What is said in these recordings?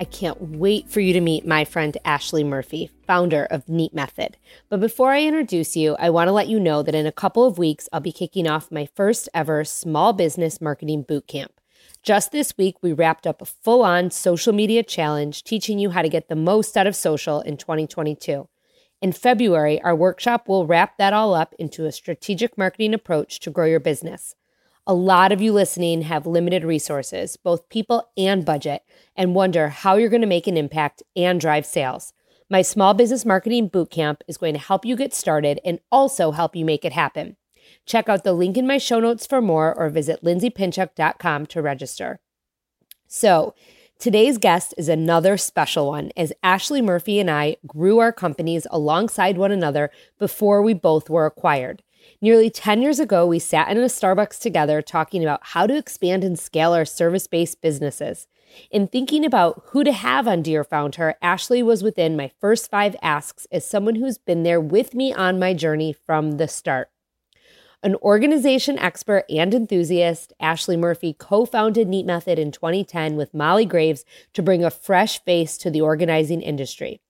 I can't wait for you to meet my friend Ashley Murphy, founder of Neat Method. But before I introduce you, I want to let you know that in a couple of weeks, I'll be kicking off my first ever small business marketing boot camp. Just this week, we wrapped up a full on social media challenge teaching you how to get the most out of social in 2022. In February, our workshop will wrap that all up into a strategic marketing approach to grow your business. A lot of you listening have limited resources, both people and budget, and wonder how you're going to make an impact and drive sales. My small business marketing bootcamp is going to help you get started and also help you make it happen. Check out the link in my show notes for more or visit lindsaypinchuk.com to register. So, today's guest is another special one as Ashley Murphy and I grew our companies alongside one another before we both were acquired. Nearly 10 years ago, we sat in a Starbucks together talking about how to expand and scale our service based businesses. In thinking about who to have on Dear Founder, Ashley was within my first five asks as someone who's been there with me on my journey from the start. An organization expert and enthusiast, Ashley Murphy co founded Neat Method in 2010 with Molly Graves to bring a fresh face to the organizing industry.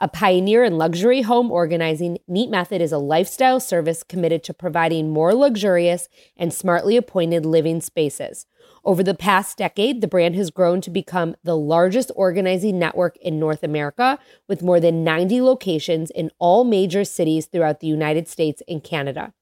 A pioneer in luxury home organizing, Neat Method is a lifestyle service committed to providing more luxurious and smartly appointed living spaces. Over the past decade, the brand has grown to become the largest organizing network in North America, with more than 90 locations in all major cities throughout the United States and Canada.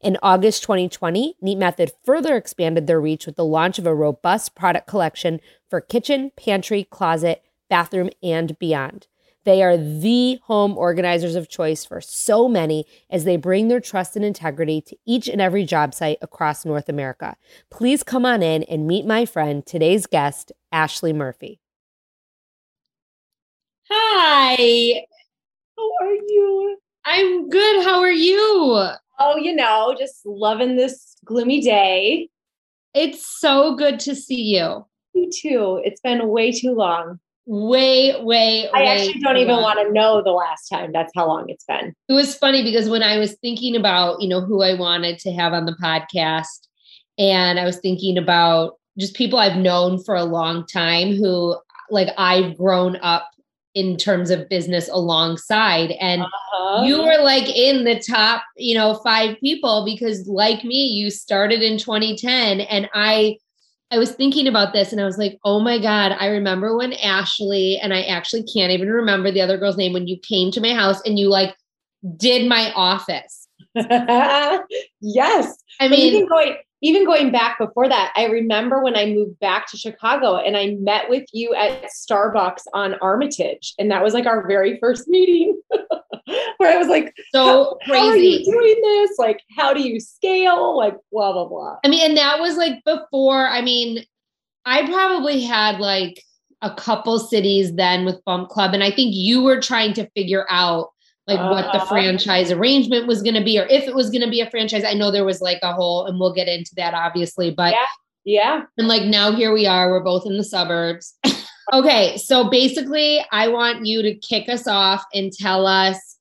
In August 2020, Neat Method further expanded their reach with the launch of a robust product collection for kitchen, pantry, closet, bathroom, and beyond. They are the home organizers of choice for so many as they bring their trust and integrity to each and every job site across North America. Please come on in and meet my friend, today's guest, Ashley Murphy. Hi. How are you? I'm good. How are you? Oh, you know, just loving this gloomy day. It's so good to see you. You too. It's been way too long way, way. I way actually don't even want to know the last time. That's how long it's been. It was funny because when I was thinking about, you know, who I wanted to have on the podcast, and I was thinking about just people I've known for a long time who, like, I've grown up in terms of business alongside and uh-huh. you were like in the top you know five people because like me you started in 2010 and i I was thinking about this and I was like, oh my God, I remember when Ashley, and I actually can't even remember the other girl's name, when you came to my house and you like did my office. yes. I mean, even going, even going back before that, I remember when I moved back to Chicago and I met with you at Starbucks on Armitage. And that was like our very first meeting where I was like, so crazy. How are you doing this? Like, how do you scale? Like, blah, blah, blah. I mean, and that was like before, I mean, I probably had like a couple cities then with Bump Club. And I think you were trying to figure out like uh, what the uh-huh. franchise arrangement was going to be or if it was going to be a franchise. I know there was like a whole, and we'll get into that obviously, but yeah. Yeah. And like now here we are, we're both in the suburbs. okay. So basically, I want you to kick us off and tell us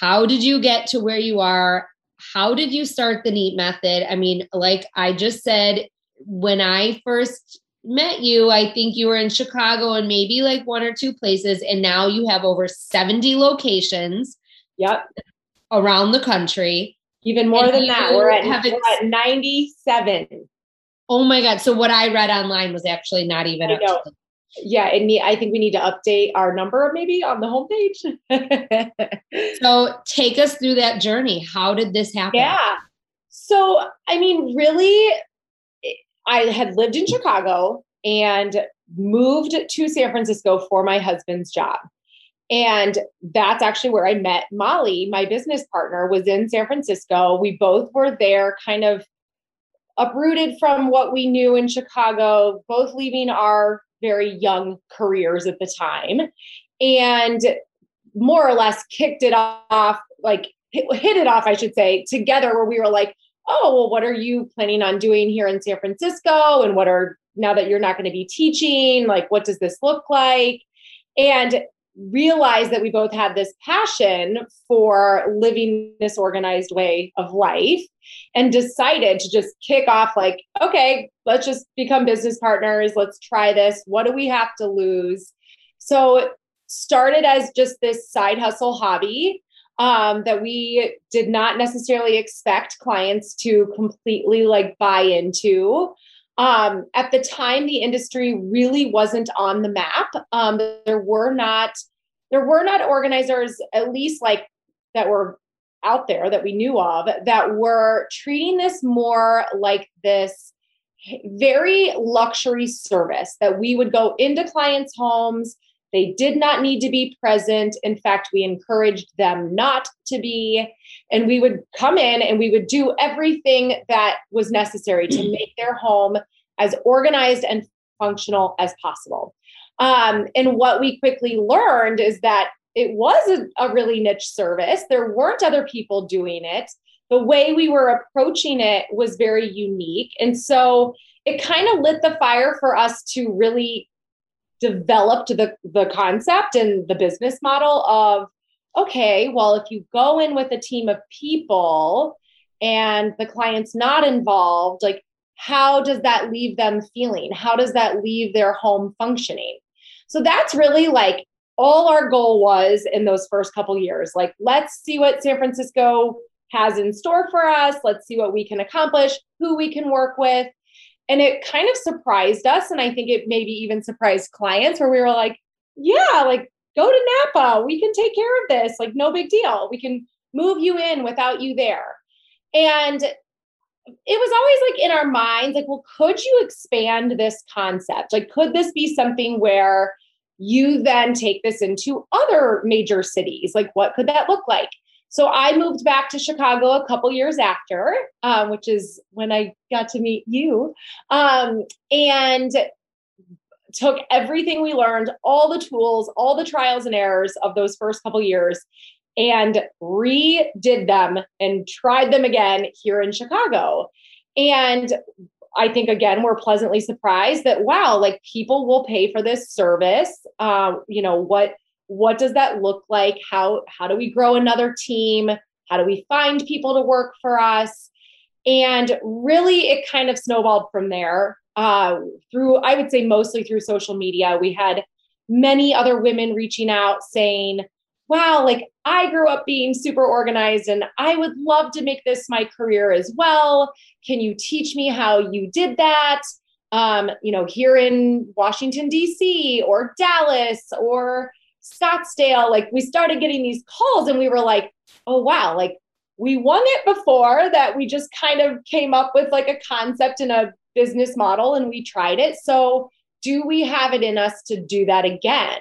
how did you get to where you are? How did you start the NEAT method? I mean, like I just said, when I first met you, I think you were in Chicago and maybe like one or two places, and now you have over 70 locations. Yep. Around the country. Even more and than that. We're at, we're at 97. Oh my God. So what I read online was actually not even yeah, and me, I think we need to update our number maybe on the homepage. so take us through that journey. How did this happen? Yeah. So, I mean, really, I had lived in Chicago and moved to San Francisco for my husband's job. And that's actually where I met Molly, my business partner, was in San Francisco. We both were there kind of uprooted from what we knew in Chicago, both leaving our very young careers at the time. And more or less kicked it off, like hit, it off, I should say, together, where we were like, oh, well, what are you planning on doing here in San Francisco? And what are, now that you're not going to be teaching, like, what does this look like? And realized that we both had this passion for living this organized way of life and decided to just kick off like okay let's just become business partners let's try this what do we have to lose so it started as just this side hustle hobby um, that we did not necessarily expect clients to completely like buy into. Um, at the time the industry really wasn't on the map. Um, there were not there were not organizers at least like that were out there that we knew of that were treating this more like this very luxury service that we would go into clients homes they did not need to be present. In fact, we encouraged them not to be. And we would come in and we would do everything that was necessary to make their home as organized and functional as possible. Um, and what we quickly learned is that it was a, a really niche service. There weren't other people doing it. The way we were approaching it was very unique. And so it kind of lit the fire for us to really developed the, the concept and the business model of okay, well, if you go in with a team of people and the client's not involved, like how does that leave them feeling? How does that leave their home functioning? So that's really like all our goal was in those first couple years. Like, let's see what San Francisco has in store for us. Let's see what we can accomplish, who we can work with. And it kind of surprised us. And I think it maybe even surprised clients where we were like, yeah, like go to Napa. We can take care of this. Like, no big deal. We can move you in without you there. And it was always like in our minds, like, well, could you expand this concept? Like, could this be something where you then take this into other major cities? Like, what could that look like? So I moved back to Chicago a couple years after, um, which is when I got to meet you, um, and took everything we learned, all the tools, all the trials and errors of those first couple years, and redid them and tried them again here in Chicago. And I think again we're pleasantly surprised that wow, like people will pay for this service. Um, you know what what does that look like? How how do we grow another team? How do we find people to work for us? And really it kind of snowballed from there. Uh, through i would say mostly through social media. We had many other women reaching out saying wow like i grew up being super organized and i would love to make this my career as well. Can you teach me how you did that? Um, you know here in washington d.c or dallas or Scottsdale, like we started getting these calls and we were like, oh, wow, like we won it before that we just kind of came up with like a concept and a business model and we tried it. So, do we have it in us to do that again?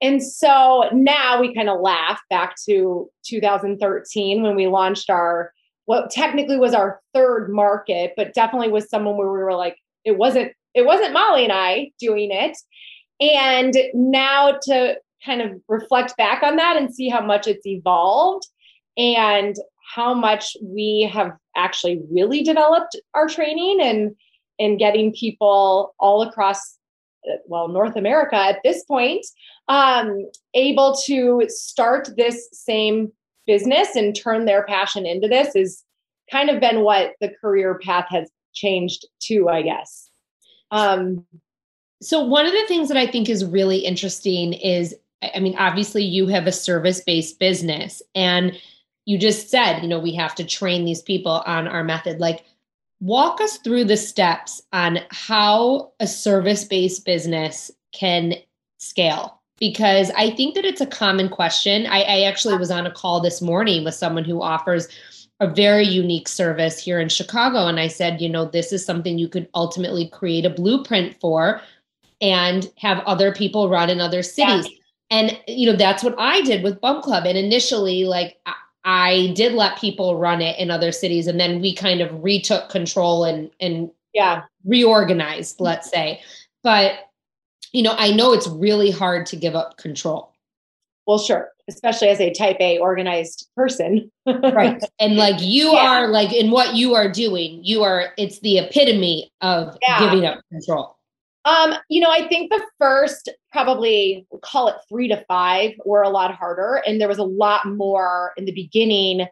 And so now we kind of laugh back to 2013 when we launched our what technically was our third market, but definitely was someone where we were like, it wasn't it wasn't Molly and I doing it. And now to kind of reflect back on that and see how much it's evolved and how much we have actually really developed our training and and getting people all across well north america at this point um, able to start this same business and turn their passion into this is kind of been what the career path has changed to i guess. Um, so one of the things that i think is really interesting is I mean, obviously, you have a service based business, and you just said, you know, we have to train these people on our method. Like, walk us through the steps on how a service based business can scale? Because I think that it's a common question. I, I actually was on a call this morning with someone who offers a very unique service here in Chicago. And I said, you know, this is something you could ultimately create a blueprint for and have other people run in other cities. Yeah. And, you know, that's what I did with Bump Club. And initially, like, I did let people run it in other cities. And then we kind of retook control and, and, yeah, reorganized, let's say. But, you know, I know it's really hard to give up control. Well, sure especially as a type A organized person. right. And like you yeah. are like in what you are doing, you are it's the epitome of yeah. giving up control. Um, you know, I think the first probably call it three to five were a lot harder. And there was a lot more in the beginning.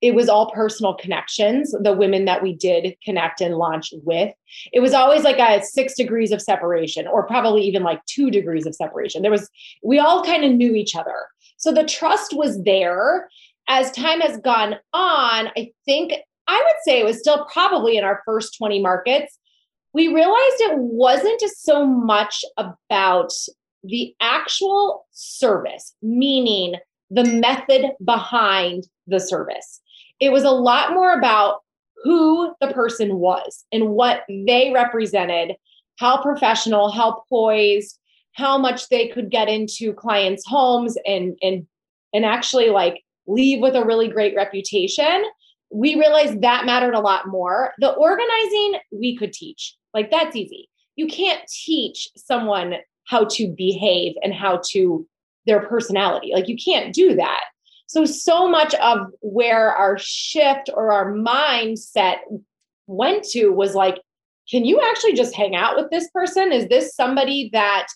It was all personal connections, the women that we did connect and launch with. It was always like a six degrees of separation, or probably even like two degrees of separation. There was, we all kind of knew each other. So the trust was there. As time has gone on, I think I would say it was still probably in our first 20 markets. We realized it wasn't just so much about the actual service, meaning the method behind the service. It was a lot more about who the person was and what they represented, how professional, how poised, how much they could get into clients' homes and and and actually like leave with a really great reputation. We realized that mattered a lot more. The organizing we could teach like that's easy. You can't teach someone how to behave and how to their personality. Like you can't do that. So so much of where our shift or our mindset went to was like can you actually just hang out with this person? Is this somebody that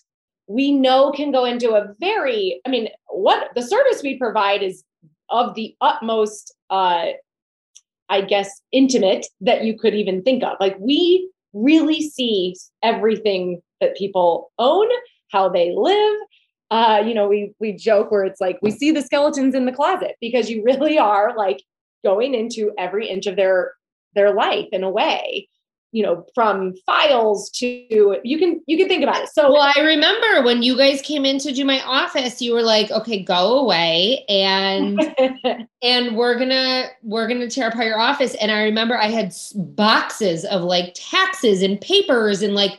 we know can go into a very i mean what the service we provide is of the utmost uh i guess intimate that you could even think of. Like we really see everything that people own how they live. Uh you know we we joke where it's like we see the skeletons in the closet because you really are like going into every inch of their their life in a way you know from files to you can you can think about it. So well i remember when you guys came in to do my office you were like okay go away and and we're gonna we're gonna tear apart your office. And i remember i had boxes of like taxes and papers and like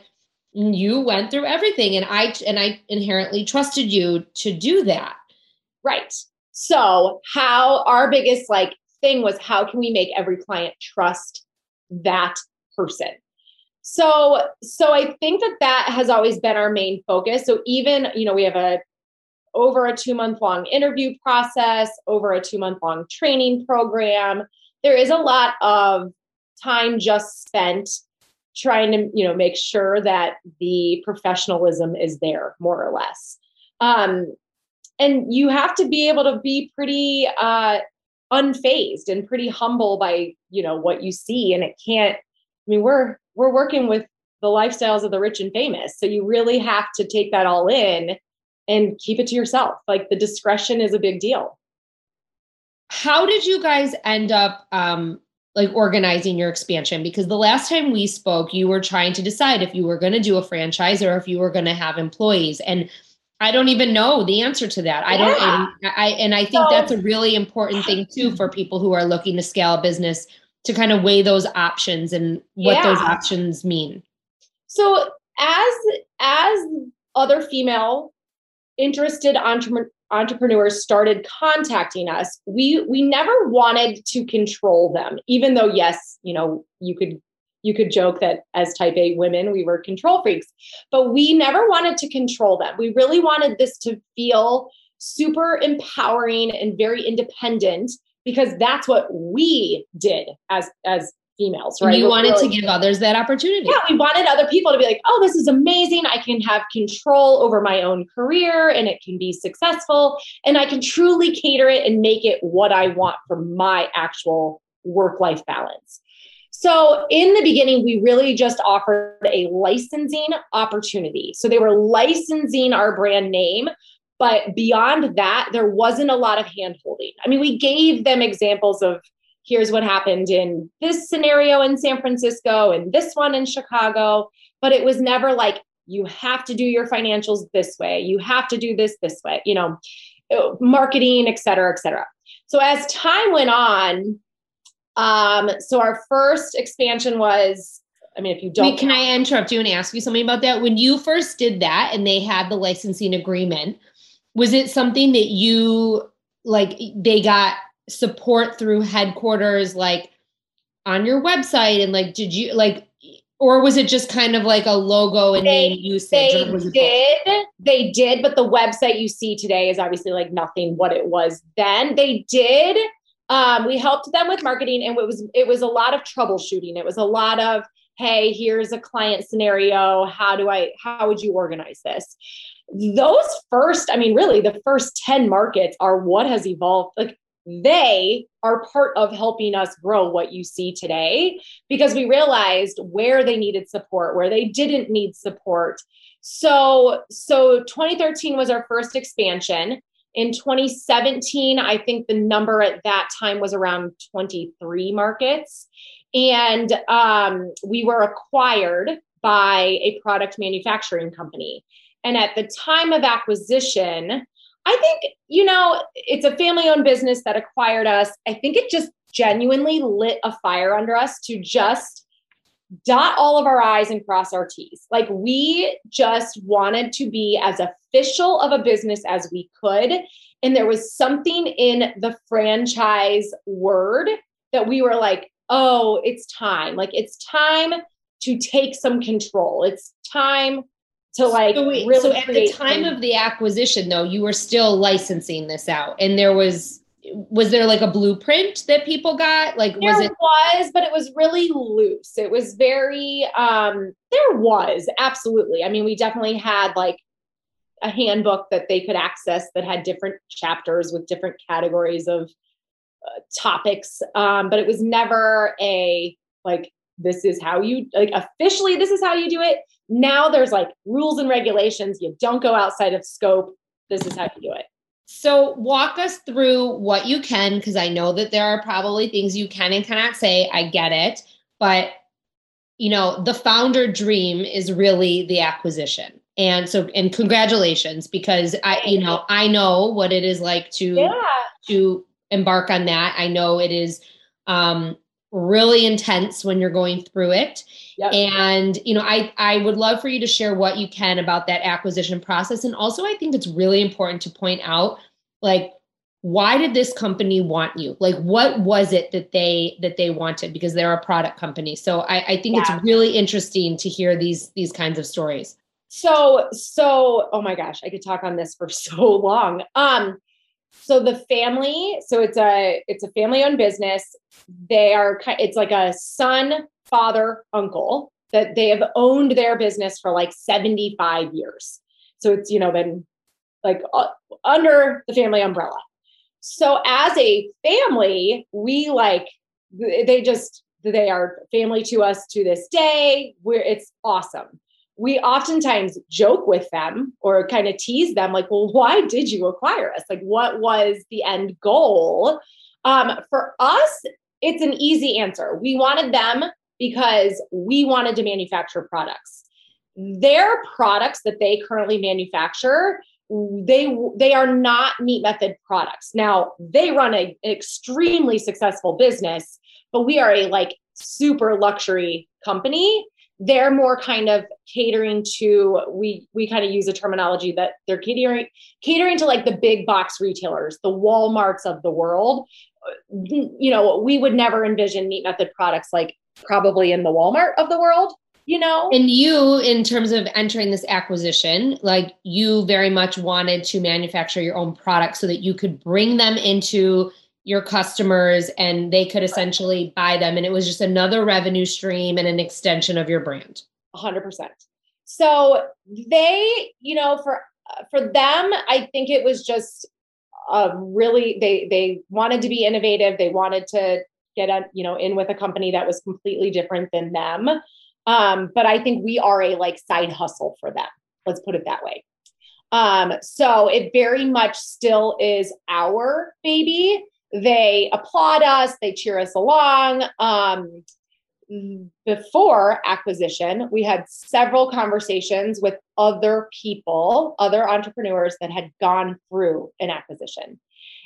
you went through everything and i and i inherently trusted you to do that. Right. So how our biggest like thing was how can we make every client trust that person. So, so I think that that has always been our main focus. So even, you know, we have a over a 2 month long interview process, over a 2 month long training program. There is a lot of time just spent trying to, you know, make sure that the professionalism is there more or less. Um, and you have to be able to be pretty uh, unfazed and pretty humble by you know what you see and it can't I mean, we're we're working with the lifestyles of the rich and famous. So you really have to take that all in and keep it to yourself. Like the discretion is a big deal. How did you guys end up um like organizing your expansion because the last time we spoke you were trying to decide if you were going to do a franchise or if you were going to have employees and I don't even know the answer to that. I don't and I and I think so, that's a really important thing too for people who are looking to scale a business to kind of weigh those options and what yeah. those options mean so as as other female interested entre- entrepreneurs started contacting us we we never wanted to control them even though yes you know you could you could joke that as type A women, we were control freaks, but we never wanted to control them. We really wanted this to feel super empowering and very independent because that's what we did as as females, right? You wanted really, to give others that opportunity. Yeah, we wanted other people to be like, oh, this is amazing. I can have control over my own career and it can be successful. And I can truly cater it and make it what I want for my actual work life balance. So, in the beginning, we really just offered a licensing opportunity. So, they were licensing our brand name, but beyond that, there wasn't a lot of hand holding. I mean, we gave them examples of here's what happened in this scenario in San Francisco and this one in Chicago, but it was never like, you have to do your financials this way you have to do this this way you know marketing et cetera et cetera so as time went on um so our first expansion was I mean, if you don't. Wait, can I interrupt you and ask you something about that? When you first did that and they had the licensing agreement, was it something that you like they got support through headquarters like on your website and like did you like or was it just kind of like a logo and they, name usage? They did. Both? They did, but the website you see today is obviously like nothing what it was then. They did. Um, we helped them with marketing, and it was it was a lot of troubleshooting. It was a lot of hey, here's a client scenario. How do I? How would you organize this? Those first, I mean, really, the first ten markets are what has evolved. Like they are part of helping us grow what you see today because we realized where they needed support where they didn't need support. So so 2013 was our first expansion. In 2017 i think the number at that time was around 23 markets. And um, we were acquired by a product manufacturing company and at the time of acquisition I think, you know, it's a family owned business that acquired us. I think it just genuinely lit a fire under us to just dot all of our I's and cross our T's. Like we just wanted to be as official of a business as we could. And there was something in the franchise word that we were like, oh, it's time. Like it's time to take some control. It's time to like so, wait, really so at the time of the acquisition though you were still licensing this out and there was was there like a blueprint that people got? Like there was it was but it was really loose. It was very um there was absolutely. I mean we definitely had like a handbook that they could access that had different chapters with different categories of uh, topics um but it was never a like this is how you like officially this is how you do it now there's like rules and regulations. You don't go outside of scope. This is how you do it. So, walk us through what you can, because I know that there are probably things you can and cannot say. I get it. But, you know, the founder dream is really the acquisition. And so, and congratulations, because I, you know, I know what it is like to, yeah. to embark on that. I know it is um, really intense when you're going through it. Yep. And you know, I I would love for you to share what you can about that acquisition process and also I think it's really important to point out like why did this company want you like what was it that they that they wanted because they're a product company so i, I think yeah. it's really interesting to hear these these kinds of stories so so oh my gosh i could talk on this for so long um so the family so it's a it's a family owned business. They are it's like a son father uncle that they have owned their business for like 75 years. So it's you know been like uh, under the family umbrella. So as a family we like they just they are family to us to this day. We're it's awesome we oftentimes joke with them or kind of tease them like well why did you acquire us? Like what was the end goal? Um, for us it's an easy answer. We wanted them because we wanted to manufacture products. Their products that they currently manufacture they they are not neat method products. Now they run a, an extremely successful business but we are a like super luxury company they're more kind of catering to we we kind of use a terminology that they're catering catering to like the big box retailers the walmarts of the world. You know we would never envision neat method products like probably in the walmart of the world you know? And you in terms of entering this acquisition like you very much wanted to manufacture your own products so that you could bring them into your customers and they could essentially buy them. And it was just another revenue stream and an extension of your brand. 100% so they you know for for them i think it was just uh, really they they wanted to be innovative. They wanted to get a, you know in with a company that was completely different than them. Um, but i think we are a like side hustle for them. Let's put it that way. Um, so it very much still is our baby they applaud us, they cheer us along. Um, before acquisition, we had several conversations with other people, other entrepreneurs that had gone through an acquisition.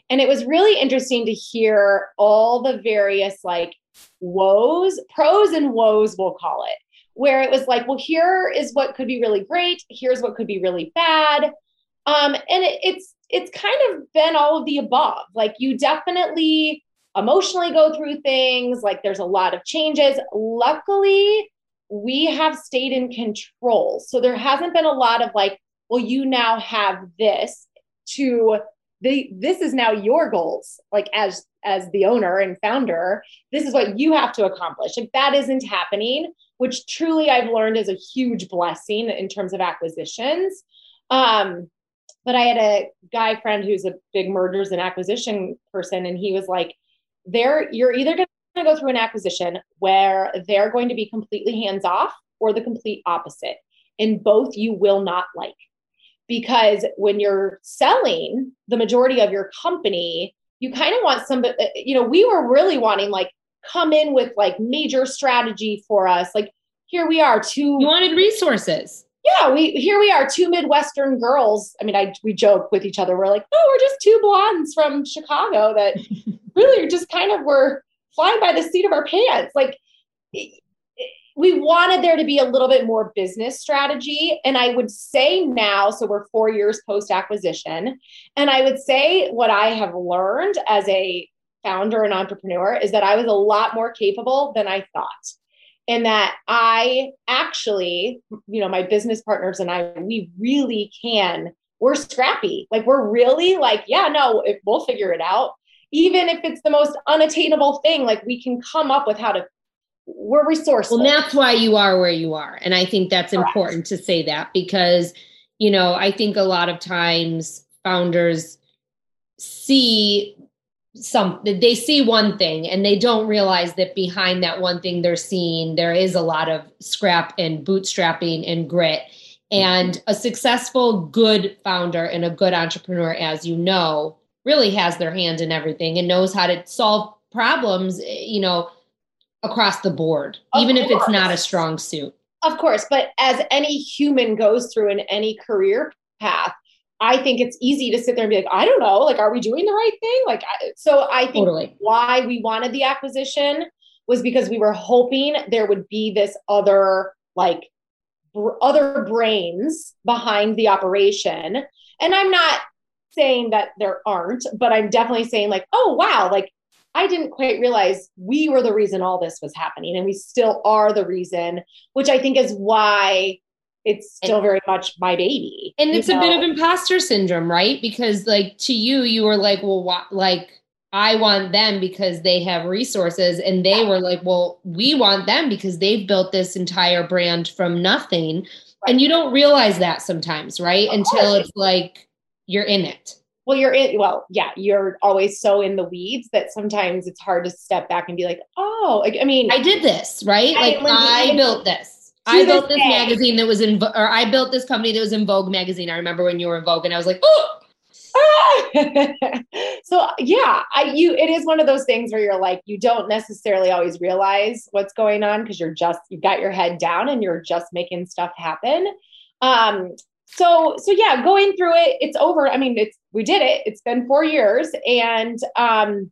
And it was really interesting to hear all the various like woes, pros and woes, we'll call it, where it was like, well, here is what could be really great, here's what could be really bad. Um, and it, it's it's kind of been all of the above. Like you definitely emotionally go through things, like there's a lot of changes. Luckily, we have stayed in control. So there hasn't been a lot of like, well, you now have this to the this is now your goals like as as the owner and founder this is what you have to accomplish if that isn't happening which truly i've learned is a huge blessing in terms of acquisitions um but i had a guy friend who's a big mergers and acquisition person and he was like there you're either going to go through an acquisition where they're going to be completely hands off or the complete opposite and both you will not like. Because when you're selling the majority of your company you kind of want somebody uh, you know we were really wanting like come in with like major strategy for us. Like here we are two you wanted resources yeah we here we are two midwestern girls i mean i we joke with each other we're like oh we're just two blondes from chicago that really are just kind of were flying by the seat of our pants like we wanted there to be a little bit more business strategy. And I would say now, so we're four years post acquisition, and I would say what I have learned as a founder and entrepreneur is that I was a lot more capable than I thought. And that I actually, you know, my business partners and I, we really can, we're scrappy. Like, we're really like, yeah, no, we'll figure it out even if it's the most unattainable thing like we can come up with how to we're resourceful. Well, that's why you are where you are. And I think that's Correct. important to say that because, you know, I think a lot of times founders see some they see one thing and they don't realize that behind that one thing they're seeing there is a lot of scrap and bootstrapping and grit and a successful good founder and a good entrepreneur as you know really has their hand in everything and knows how to solve problems you know across the board, of even course. if it's not a strong suit. Of course, but as any human goes through in any career path, I think it's easy to sit there and be like, I don't know, like, are we doing the right thing? Like, so I think totally. why we wanted the acquisition was because we were hoping there would be this other, like, br- other brains behind the operation. And I'm not saying that there aren't, but I'm definitely saying, like, oh, wow, like, I didn't quite realize we were the reason all this was happening, and we still are the reason, which I think is why it's still and, very much my baby. And it's know? a bit of imposter syndrome, right? Because like to you, you were like, well, what, like I want them because they have resources, and they were like, well, we want them because they've built this entire brand from nothing, right. and you don't realize that sometimes, right? Of Until course. it's like you're in it well you're in well yeah you're always so in the weeds that sometimes it's hard to step back and be like oh like, i mean i did this right like i built this i built this, this magazine that was in or i built this company that was in vogue magazine. I remember when you were in vogue and i was like oh! So yeah i you it is one of those things where you're like you don't necessarily always realize what's going on because you're just you've got your head down and you're just making stuff happen. Um so so yeah going through it it's over. I mean it's we did it. It's been four years and um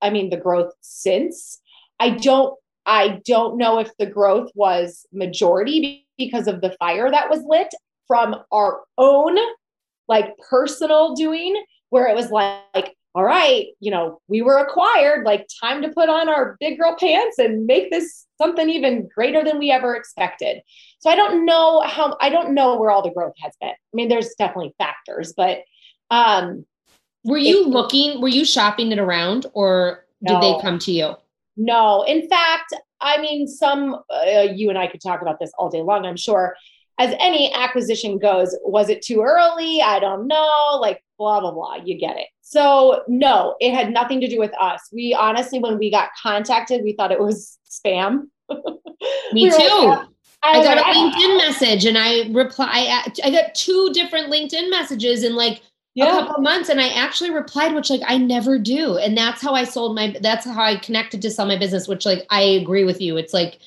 i mean the growth since. I don't i don't know if the growth was majority because of the fire that was lit from our own like personal doing where it was like all right, you know, we were acquired, like time to put on our big girl pants and make this something even greater than we ever expected. So I don't know how I don't know where all the growth has been. I mean, there's definitely factors, but um were you looking, were you shopping it around or did no, they come to you? No. In fact, I mean, some uh, you and I could talk about this all day long, I'm sure as any acquisition goes, was it too early? I don't know. Like, blah, blah, blah. You get it. So, no, it had nothing to do with us. We honestly, when we got contacted, we thought it was spam. Me we too. Like, I, I got like, a LinkedIn message and I reply. I got two different LinkedIn messages in like yeah. a couple months and I actually replied, which like I never do. And that's how I sold my, that's how I connected to sell my business, which like I agree with you. It's like,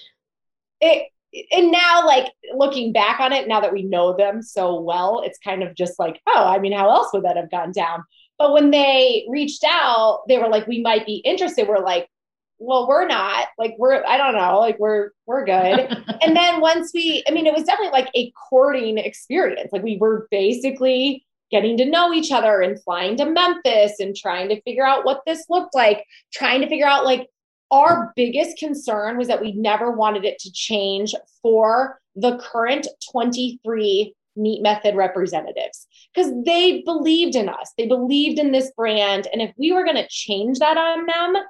it, and now like looking back on it, now that we know them so well, it's kind of just like, oh, I mean, how else would that have gone down? But when they reached out, they were like, we might be interested. We're like, well, we're not like we're I don't know, like we're we're good. and then once we, I mean, it was definitely like a courting experience. Like we were basically getting to know each other and flying to Memphis and trying to figure out what this looked like, trying to figure out like our biggest concern was that we never wanted it to change for the current 23 Neat Method representatives because they believed in us. They believed in this brand. And if we were going to change that on them,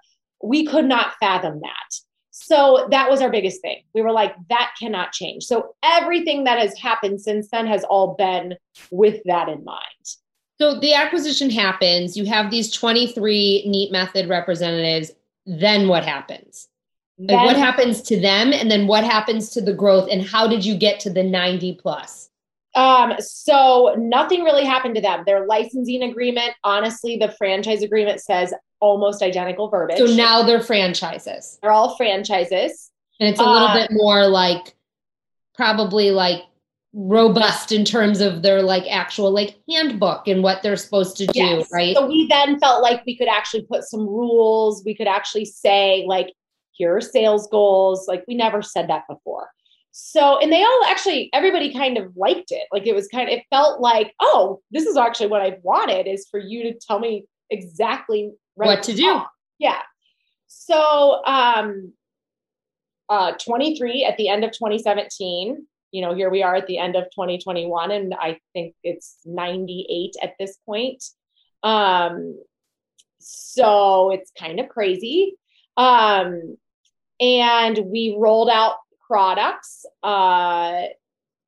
we could not fathom that. So that was our biggest thing. We were like, that cannot change. So everything that has happened since then has all been with that in mind. So the acquisition happens. You have these 23 Neat Method representatives. Then what happens? Then, like what happens to them? And then what happens to the growth? And how did you get to the 90 plus? Um, so nothing really happened to them. Their licensing agreement, honestly, the franchise agreement says almost identical verbiage. So now they're franchises. They're all franchises. And it's a little uh, bit more like probably like robust in terms of their like actual like handbook and what they're supposed to do, yes. right? So we then felt like we could actually put some rules. We could actually say like here are sales goals. Like we never said that before. So, and they all actually, everybody kind of liked it. Like it was kind of, it felt like, oh, this is actually what I've wanted is for you to tell me exactly right what to do. Yeah. So, um, uh, 23 at the end of 2017, you know, here we are at the end of 2021, and I think it's 98 at this point. Um, so it's kind of crazy. Um, and we rolled out products. Uh,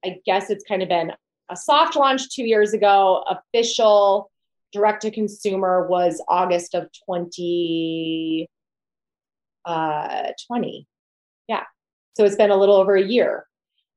I guess it's kind of been a soft launch two years ago. Official direct to consumer was August of 2020. Uh, yeah. So it's been a little over a year.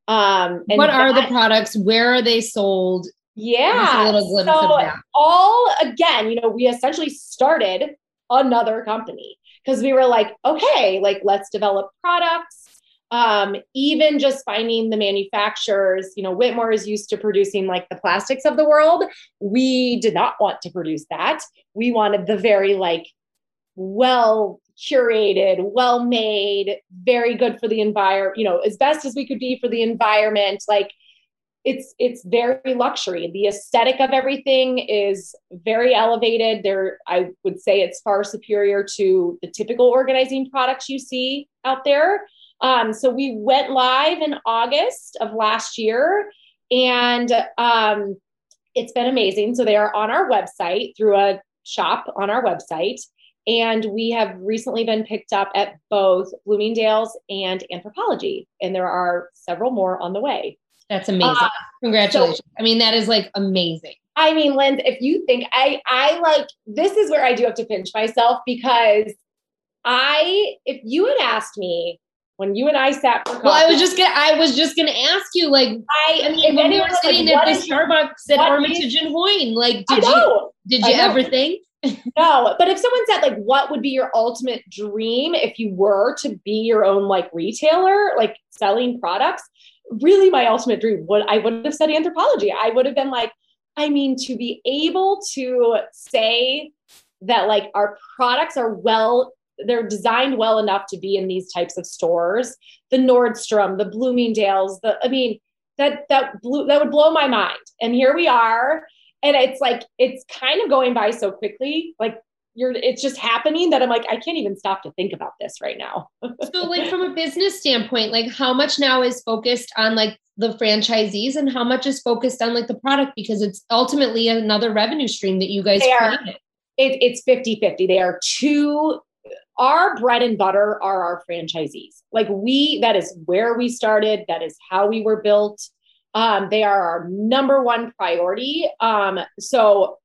Um, what are that, the products? Where are they sold? Yeah. so all again, you know, we essentially started another company because we were like, okay, like let's develop products um, even just finding the manufacturers, you know, Whitmor is used to producing like the plastics of the world. We did not want to produce that. We wanted the very like well curated, well made, very good for the environment, you know, as best as we could be for the environment. Like it's it's very luxury. The aesthetic of everything is very elevated. There, I would say it's far superior to the typical organizing products you see out there. Um, so we went live in August of last year, and um, it's been amazing. So they are on our website through a shop on our website. And we have recently been picked up at both Bloomingdale's and Anthropologie, And there are several more on the way. That's amazing. Uh, Congratulations. So, I mean, that is like amazing. I mean, Lynn, if you think I I like this is where I do have to pinch myself because I if you had asked me when you and I sat for coffee. Well, I was just gonna I was just gonna ask you, like I, I mean, when we were sitting like, at the Starbucks at Armitage and Hoyne, like did you did you ever think? no, but if someone said like what would be your ultimate dream if you were to be your own like retailer, like selling products, really my ultimate dream would I would have said Anthropologie. I would have been like, I mean, to be able to say that like our products are well they're designed well enough to be in these types of stores. The Nordstrom, the Bloomingdale's, the I mean that that blew that would blow my mind. And here we are, and it's like it's kind of going by so quickly. Like you're it's just happening that I'm like I can't even stop to think about this right now. so like from a business standpoint, like how much now is focused on like the franchisees and how much is focused on like the product because it's ultimately another revenue stream that you guys are. It, it's 50 50. They are two our bread and butter are our franchisees. Like we, that is where we started. That is how we were built. Um, they are our number one priority. Um, so,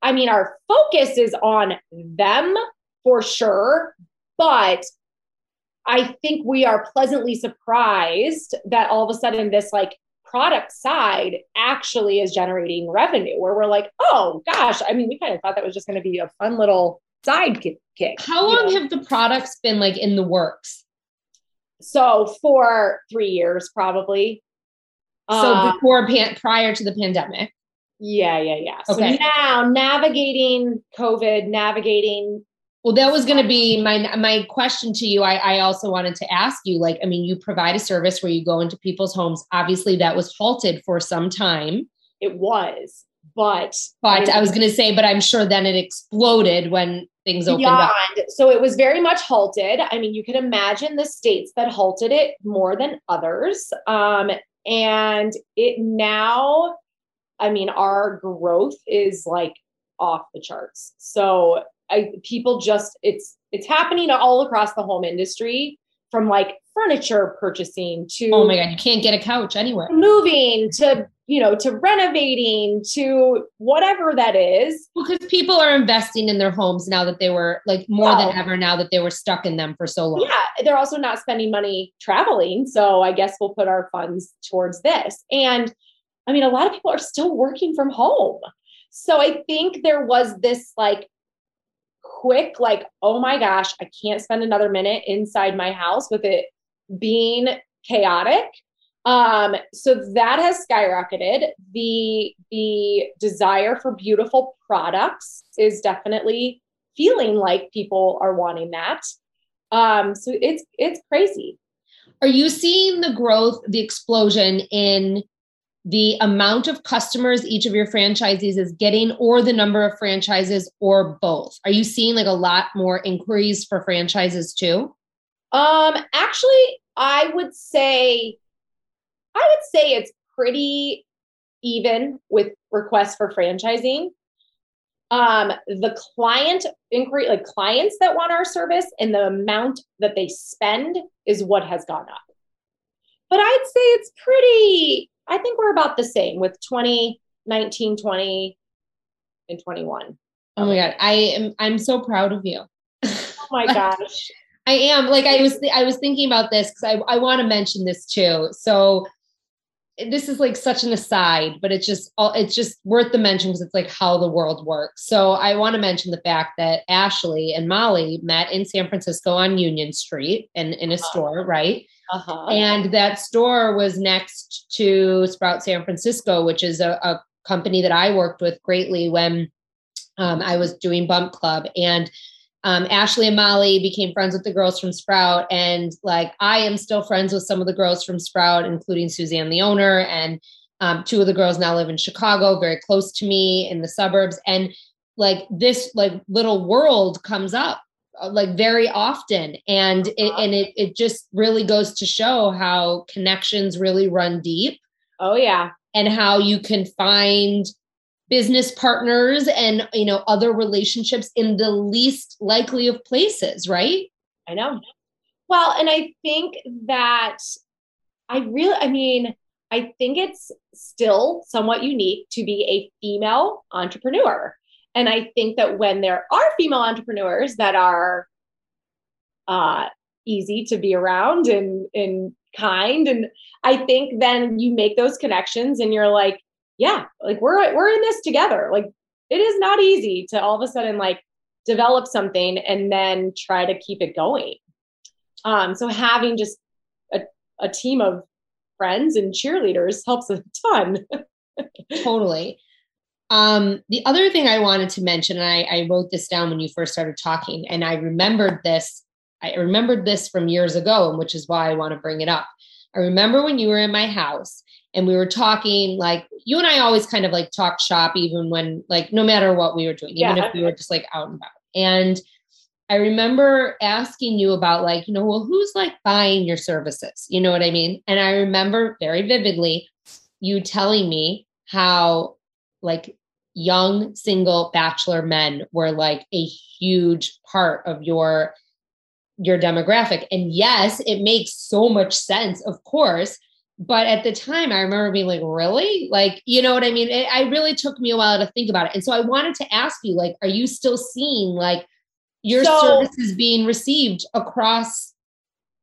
I mean, our focus is on them for sure, but I think we are pleasantly surprised that all of a sudden this like product side actually is generating revenue where we're like, oh gosh, I mean, we kind of thought that was just going to be a fun little side kick. How long know? have the products been like in the works? So for three years, probably. So uh, before pan- prior to the pandemic. Yeah, yeah, yeah. Okay. So now navigating COVID, navigating well, that was going to be my my question to you. I, I also wanted to ask you, like, I mean, you provide a service where you go into people's homes. Obviously, that was halted for some time. It was, but but I, I was going to say, but I'm sure then it exploded when things opened beyond. up. So it was very much halted. I mean, you can imagine the states that halted it more than others, um, and it now. I mean, our growth is like off the charts. So I, people just it's it's happening all across the home industry from like furniture purchasing to oh my god you can't get a couch anywhere moving to you know to renovating to whatever that is. Because people are investing in their homes now that they were like more than ever now that they were stuck in them for so long. Yeah they're also not spending money traveling so i guess we'll put our funds towards this. And i mean a lot of people are still working from home. So i think there was this like quick, like, oh my gosh, I can't spend another minute inside my house with it being chaotic. Um, so that has skyrocketed. The the desire for beautiful products is definitely feeling like people are wanting that. Um, so it's it's crazy. Are you seeing the growth, the explosion in the amount of customers each of your franchisees is getting or the number of franchises or both are you seeing like a lot more inquiries for franchises too um actually i would say i would say it's pretty even with requests for franchising um the client inquiry like clients that want our service and the amount that they spend is what has gone up but i'd say it's pretty I think we're about the same with 20, 19, 20, and 21. Oh my God. I am, I'm so proud of you. Oh my gosh. I am like, I was, th- I was thinking about this because I, I want to mention this too. So this is like such an aside, but it's just, all it's just worth the mention because it's like how the world works. So I want to mention the fact that Ashley and Molly met in San Francisco on Union Street and in a uh-huh. store, right? Uh-huh. And that store was next to Sprout San Francisco, which is a, a company that I worked with greatly when um, I was doing Bump Club. And um, Ashley and Molly became friends with the girls from Sprout. And like I am still friends with some of the girls from Sprout, including Suzanne, the owner. And um, two of the girls now live in Chicago, very close to me in the suburbs. And like this like little world comes up uh, like very often and it, uh-huh. and it, it just really goes to show how connections really run deep oh yeah and how you can find business partners and you know other relationships in the least likely of places right? I know. Well and i think that i really i mean i think it's still somewhat unique to be a female entrepreneur. And I think that when there are female entrepreneurs that are uh, easy to be around and, and kind, and I think then you make those connections and you're like, yeah, like we're we're in this together. Like it is not easy to all of a sudden like develop something and then try to keep it going. Um, so having just a, a team of friends and cheerleaders helps a ton. totally. Um, the other thing I wanted to mention, and I, I wrote this down when you first started talking, and I remembered this. I remembered this from years ago, and which is why I want to bring it up. I remember when you were in my house and we were talking, like you and I always kind of like talk shop, even when like no matter what we were doing, even yeah. if we were just like out and about. And I remember asking you about like, you know, well, who's like buying your services? You know what I mean? And I remember very vividly you telling me how like young single bachelor men were like a huge part of your your demographic and yes it makes so much sense of course but at the time i remember being like really? Like you know what i mean? It, it really took me a while to think about it. And so i wanted to ask you like are you still seeing like your so, services being received across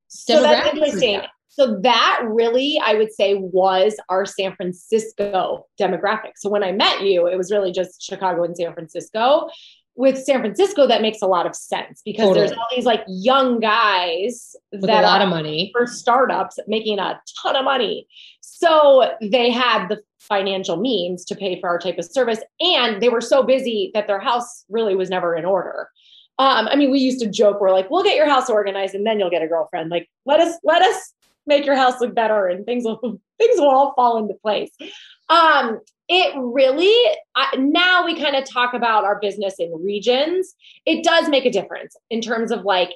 so that's interesting. So that really, I would say, was our San Francisco demographic. So when I met you, it was really just Chicago and San Francisco. With San Francisco, that makes a lot of sense because totally. there's all these like young guys with that a lot of money for startups making a ton of money. So they had the financial means to pay for our type of service, and they were so busy that their house really was never in order. Um, I mean, we used to joke, we're like, we'll get your house organized and then you'll get a girlfriend. Like, let us, let us make your house look better and things will, things will all fall into place. Um, it really, I, now we kind of talk about our business in regions. It does make a difference in terms of like,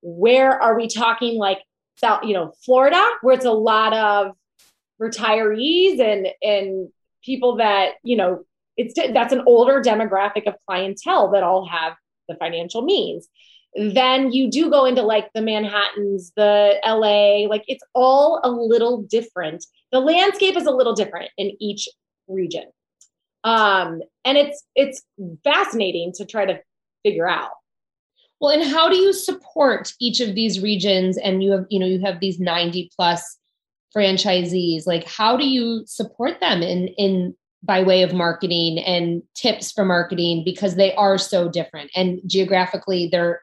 where are we talking like South, you know, Florida, where it's a lot of retirees and, and people that, you know, it's that's an older demographic of clientele that all have the financial means. Then you do go into like the Manhattans, the LA, like it's all a little different. The landscape is a little different in each region. Um, and it's it's fascinating to try to figure out. Well, and how do you support each of these regions? And you have, you know, you have these 90 plus franchisees. Like, how do you support them in in by way of marketing and tips for marketing because they are so different and geographically they're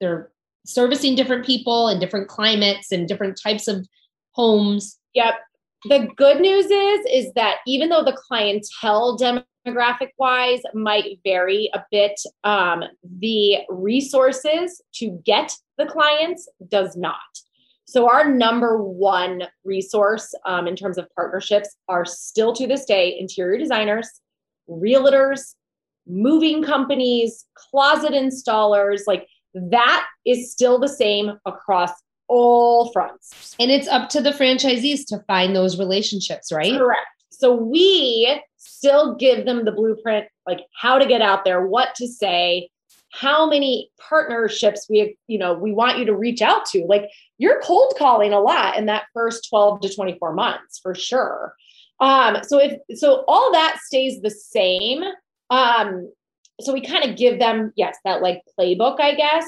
they're servicing different people and different climates and different types of homes yep the good news is is that even though the clientele demographic wise might vary a bit um, the resources to get the clients does not so, our number one resource um, in terms of partnerships are still to this day interior designers, realtors, moving companies, closet installers. Like that is still the same across all fronts. And it's up to the franchisees to find those relationships, right? Correct. So, we still give them the blueprint, like how to get out there, what to say, how many partnerships we you know we want you to reach out to like you're cold calling a lot in that first 12 to 24 months for sure um so if so all that stays the same um so we kind of give them yes that like playbook i guess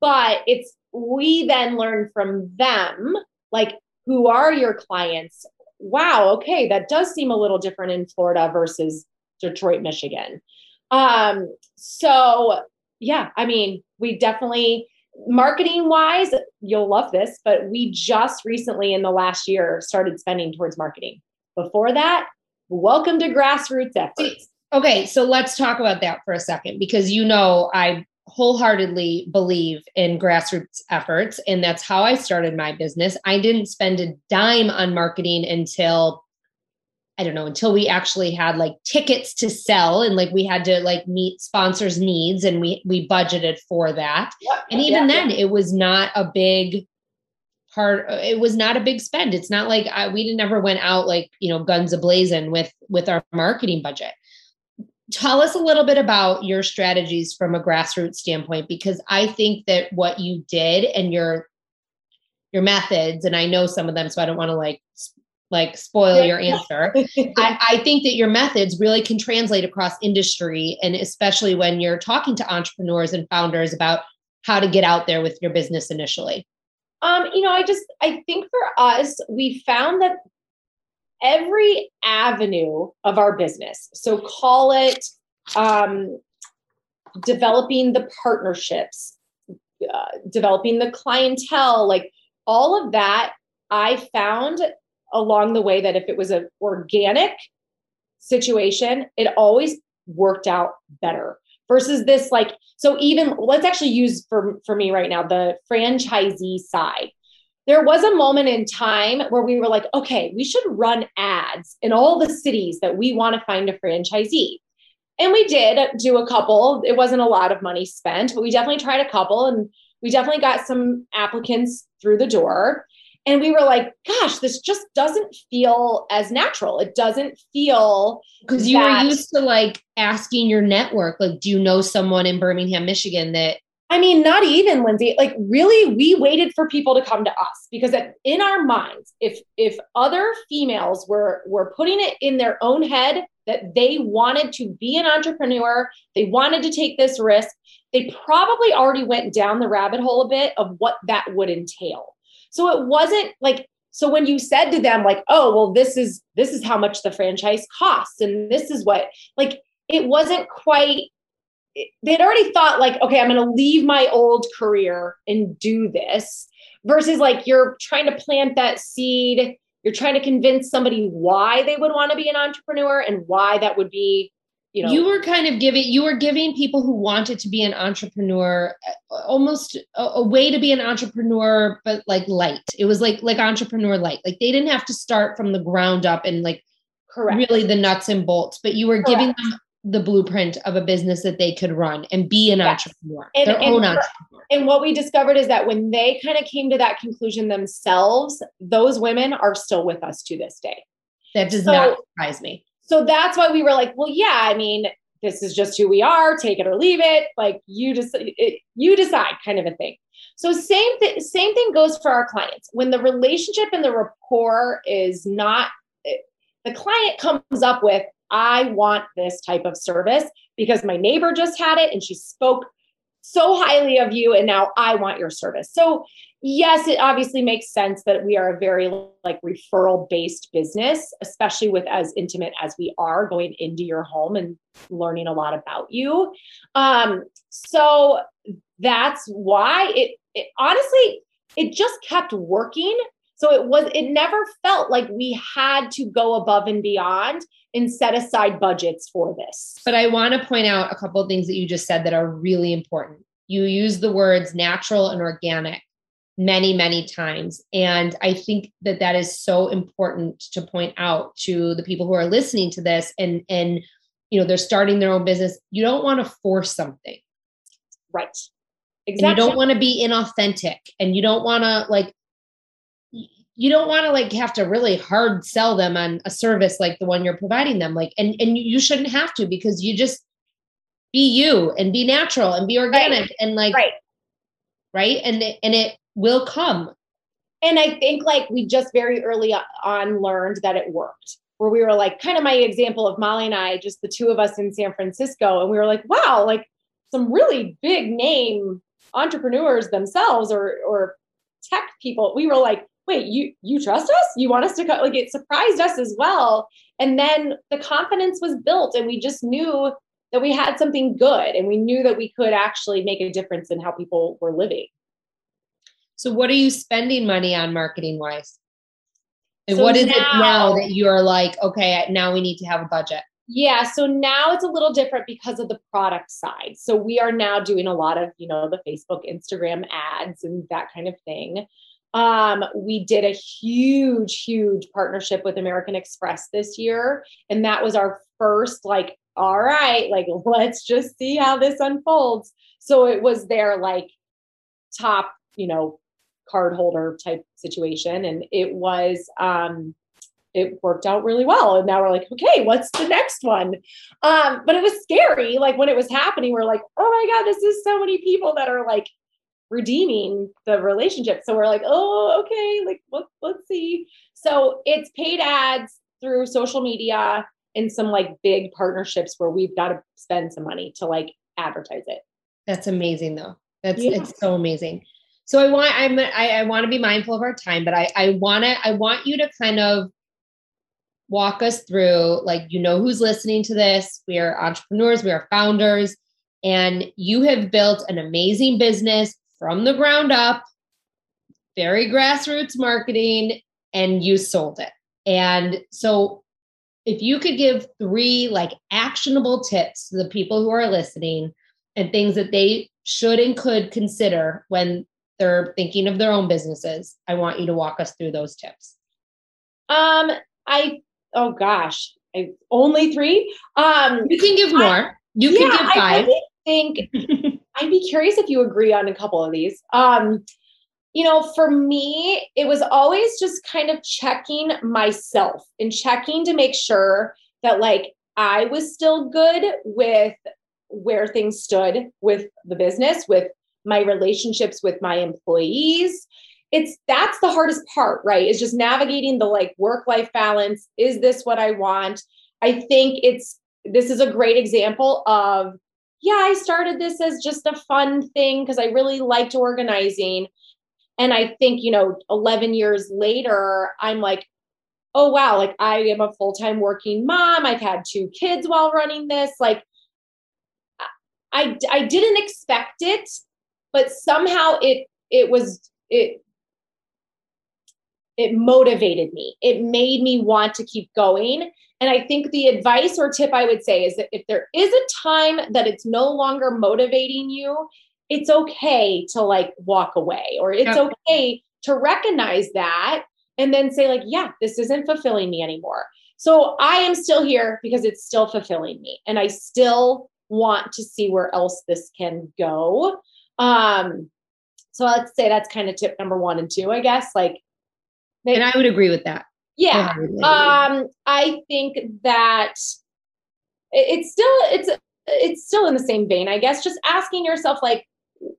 but it's we then learn from them like who are your clients wow okay that does seem a little different in florida versus detroit michigan um so yeah, I mean, we definitely marketing wise, you'll love this, but we just recently in the last year started spending towards marketing. Before that, welcome to grassroots efforts. Okay, so let's talk about that for a second because you know I wholeheartedly believe in grassroots efforts and that's how I started my business. I didn't spend a dime on marketing until I don't know, until we actually had like tickets to sell and like we had to like meet sponsors' needs and we we budgeted for that. And even then it was not a big part it was not a big spend. It's not like I, we never went out like, you know, guns ablazing with with our marketing budget. Tell us a little bit about your strategies from a grassroots standpoint because I think that what you did and your your methods and I know some of them so I don't want to like like spoil your answer. I, I, think that your methods really can translate across industry, and especially when you're talking to entrepreneurs and founders about how to get out there with your business initially. Um, you know, I just I think for us, we found that every avenue of our business, so call it um, developing the partnerships, uh, developing the clientele, like all of that, I found along the way that if it was an organic situation, it always worked out better versus this like so even let's actually use for for me right now the franchisee side there was a moment in time where we were like okay we should run ads in all the cities that we want to find a franchisee. And we did do a couple. It wasn't a lot of money spent but we definitely tried a couple and we definitely got some applicants through the door. And we were like gosh this just doesn't feel as natural. It doesn't feel because you were used to like asking your network like do you know someone in birmingham michigan that I mean, not even Lindsay. Like, really, we waited for people to come to us because in our minds, if if other females were were putting it in their own head that they wanted to be an entrepreneur, they wanted to take this risk, they probably already went down the rabbit hole a bit of what that would entail. So it wasn't like so when you said to them like, "Oh, well this is this is how much the franchise costs and this is what," like it wasn't quite they'd already thought like, "Okay, I'm going to leave my old career and do this." Versus like you're trying to plant that seed, you're trying to convince somebody why they would want to be an entrepreneur and why that would be you know you were kind of giving you were giving people who wanted to be an entrepreneur uh, almost a, a, way to be an entrepreneur but like light it was like like entrepreneur light like they didn't have to start from the ground up and like Correct. really the nuts and bolts but you were Correct. giving them the blueprint of a business that they could run and be an yes. entrepreneur and, their and own entrepreneur and what we discovered is that when they kind of came to that conclusion themselves those women are still with us to this day that does so, not surprise me so that's why we were like, well, yeah, I mean, this is just who we are, take it or leave it. Like you just, it, you decide kind of a thing. So same thing, same thing goes for our clients. When the relationship and the rapport is not, eh, the client comes up with, I want this type of service because my neighbor just had it and she spoke so highly of you and now I want your service. So yes, it obviously makes sense that we are a very like referral based business, especially with as intimate as we are going into your home and learning a lot about you. Um, so that's why it, it honestly it just kept working. So it was it never felt like we had to go above and beyond and set aside budgets for this. But I want to point out a couple of things that you just said that are really important. You use the words natural and organic many many times and i think that that is so important to point out to the people who are listening to this and and you know they're starting their own business you don't want to force something right exactly and you don't want to be inauthentic and you don't want to like you don't want to like have to really hard sell them on a service like the one you're providing them like and and you shouldn't have to because you just be you and be natural and be organic right. and like right right and and it will come. And I think like we just very early on learned that it worked. Where we were like, kind of my example of Molly and I, just the two of us in San Francisco, and we were like, wow, like some really big name entrepreneurs themselves or or tech people. We were like, wait, you you trust us? You want us to go? Like it surprised us as well. And then the confidence was built, and we just knew that we had something good, and we knew that we could actually make a difference in how people were living. So what are you spending money on marketing wise? And so what is now, it now that you're like, okay, now we need to have a budget? Yeah, so now it's a little different because of the product side. So we are now doing a lot of, you know, the Facebook, Instagram ads and that kind of thing. Um, we did a huge, huge partnership with American Express this year. And that was our first, like, all right, like, let's just see how this unfolds. So it was their like top, you know, card holder type situation. And it was, um, it worked out really well. And now we're like, okay, what's the next one? Um, but it was scary. Like when it was happening, we're like, oh my God, this is so many people that are like redeeming the relationship. So we're like, oh, okay, like let's let's see. So it's paid ads through social media and some like big partnerships where we've got to spend some money to like advertise it. That's amazing though. That's yeah. it's so amazing. So I want I'm I, I want to be mindful of our time, but I I want to I want you to kind of walk us through like you know who's listening to this. We are entrepreneurs, we are founders, and you have built an amazing business from the ground up, very grassroots marketing, and you sold it. And so if you could give three like actionable tips to the people who are listening and things that they should and could consider when they're thinking of their own businesses, I want you to walk us through those tips. Um, I oh gosh, I only three. Um, you can give more. I, you can yeah, give five. I really think I'd be curious if you agree on a couple of these. Um, you know, for me, it was always just kind of checking myself and checking to make sure that like I was still good with where things stood with the business, with my relationships with my employees. It's that's the hardest part right? Is just navigating the like work life balance. Is this what i want? I think it's this is a great example of yeah i started this as just a fun thing because i really liked organizing And I think, you know, 11 years later, I'm like, oh, wow, like I am a full time working mom. I've had two kids while running this. Like, I, I didn't expect it, but somehow it, it was, it, it motivated me. It made me want to keep going. And I think the advice or tip I would say is that if there is a time that it's no longer motivating you, it's okay to like walk away or it's yep. okay to recognize that and then say like yeah this isn't fulfilling me anymore so i am still here because it's still fulfilling me and i still want to see where else this can go um so let's say that's kind of tip number one and two i guess like and i would agree with that yeah um i think that it's still it's it's still in the same vein i guess just asking yourself like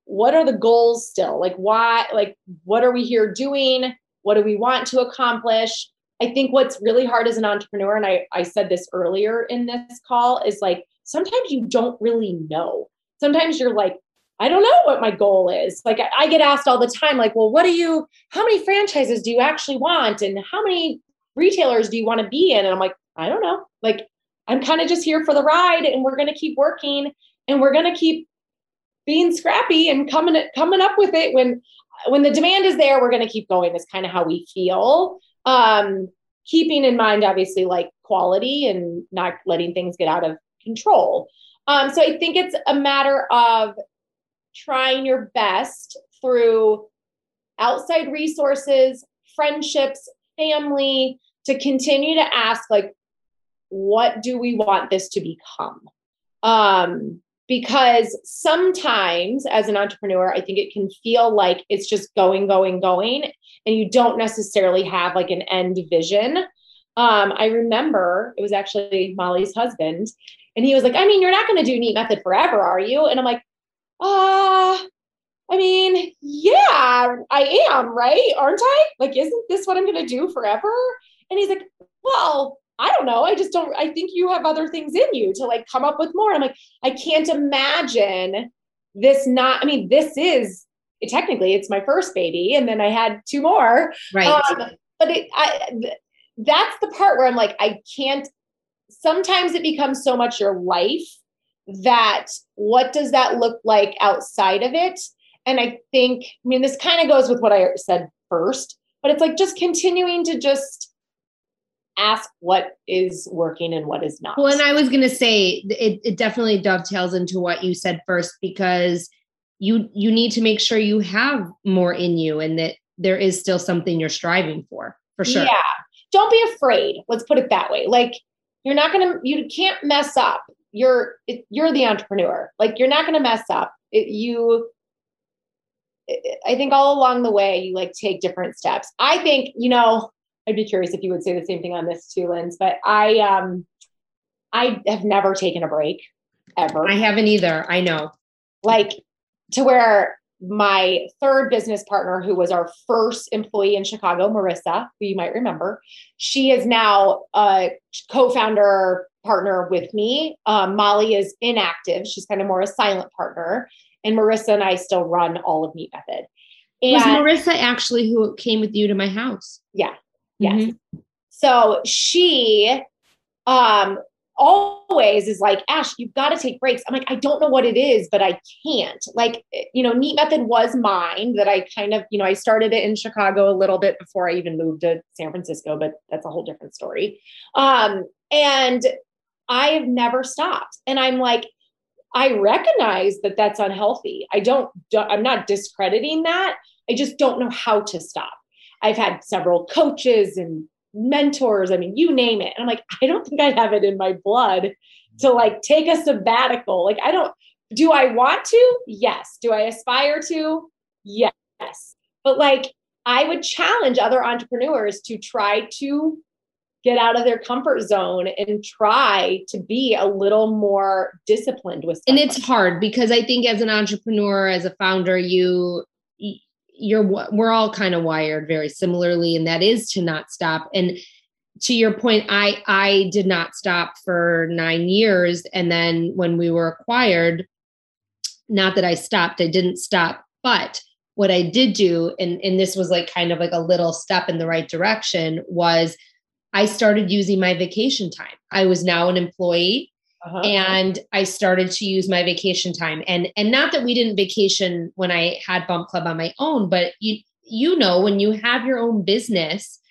what are the goals still? Like, why, like, what are we here doing? What do we want to accomplish? I think what's really hard as an entrepreneur, and I, I said this earlier in this call, is like sometimes you don't really know. Sometimes you're like, I don't know what my goal is. Like I, get asked all the time, like, well, what do you, how many franchises do you actually want? And how many retailers do you want to be in? And I'm like, I don't know. Like, I'm kind of just here for the ride and we're going to keep working and we're going to keep being scrappy and coming coming up with it when when the demand is there we're going to keep going is kind of how we feel um keeping in mind obviously like quality and not letting things get out of control um so i think it's a matter of trying your best through outside resources friendships family to continue to ask like what do we want this to become? Um because sometimes as an entrepreneur i think it can feel like it's just going going going and you don't necessarily have like an end vision. Um, i remember it was actually molly's husband and he was like i mean you're not going to do neat method forever are you? And i'm like uh i mean yeah i am right aren't i like isn't this what i'm going to do forever and he's like well I don't know. I just don't, I think you have other things in you to like come up with more. And I'm like, I can't imagine this not, I mean, this is technically it's my first baby. And then I had two more. Right. Um, but it, I, th- that's the part where I'm like, I can't, sometimes it becomes so much your life that what does that look like outside of it? And I think, I mean, this kind of goes with what I said first, but it's like just continuing to just, ask what is working and what is not. Well, and I was going to say it, it definitely dovetails into what you said first because you you need to make sure you have more in you and that there is still something you're striving for for sure. Yeah. Don't be afraid. Let's put it that way. Like you're not going to you can't mess up. You're it, you're the entrepreneur. Like you're not going to mess up. It, you I think all along the way you like take different steps. I think, you know, I'd be curious if you would say the same thing on this too, Linz. But I um I have never taken a break ever. I haven't either. I know. Like to where my third business partner, who was our first employee in Chicago, Marissa, who you might remember, she is now a co-founder partner with me. Um, Molly is inactive; she's kind of more a silent partner, and Marissa and I still run all of Neat Method. And, was Marissa actually who came with you to my house? Yeah, Yes. Mm-hmm. So she um always is like, Ash, you've got to take breaks. I'm like, I don't know what it is, but I can't. Like, you know, Neat Method was mine that I kind of, you know, I started it in Chicago a little bit before I even moved to San Francisco, but that's a whole different story. Um, and I have never stopped. And I'm like, I recognize that that's unhealthy. I don't, I'm not discrediting that. I just don't know how to stop. I've had several coaches and mentors. I mean, you name it. And I'm like, I don't think I have it in my blood to like take a sabbatical. Like, I don't, do I want to? Yes. Do I aspire to? Yes. But like, I would challenge other entrepreneurs to try to get out of their comfort zone and try to be a little more disciplined with and it's hard because i think as an entrepreneur as a founder you you're we're all kind of wired very similarly and that is to not stop. And to your point i i did not stop for 9 years and then when we were acquired not that i stopped i didn't stop but what I did do, and, and this was like kind of like a little step in the right direction, was I started using my vacation time. I was now an employee. Uh-huh. And I started to use my vacation time, and and not that we didn't vacation when I had Bump Club on my own, but you you know when you have your own business,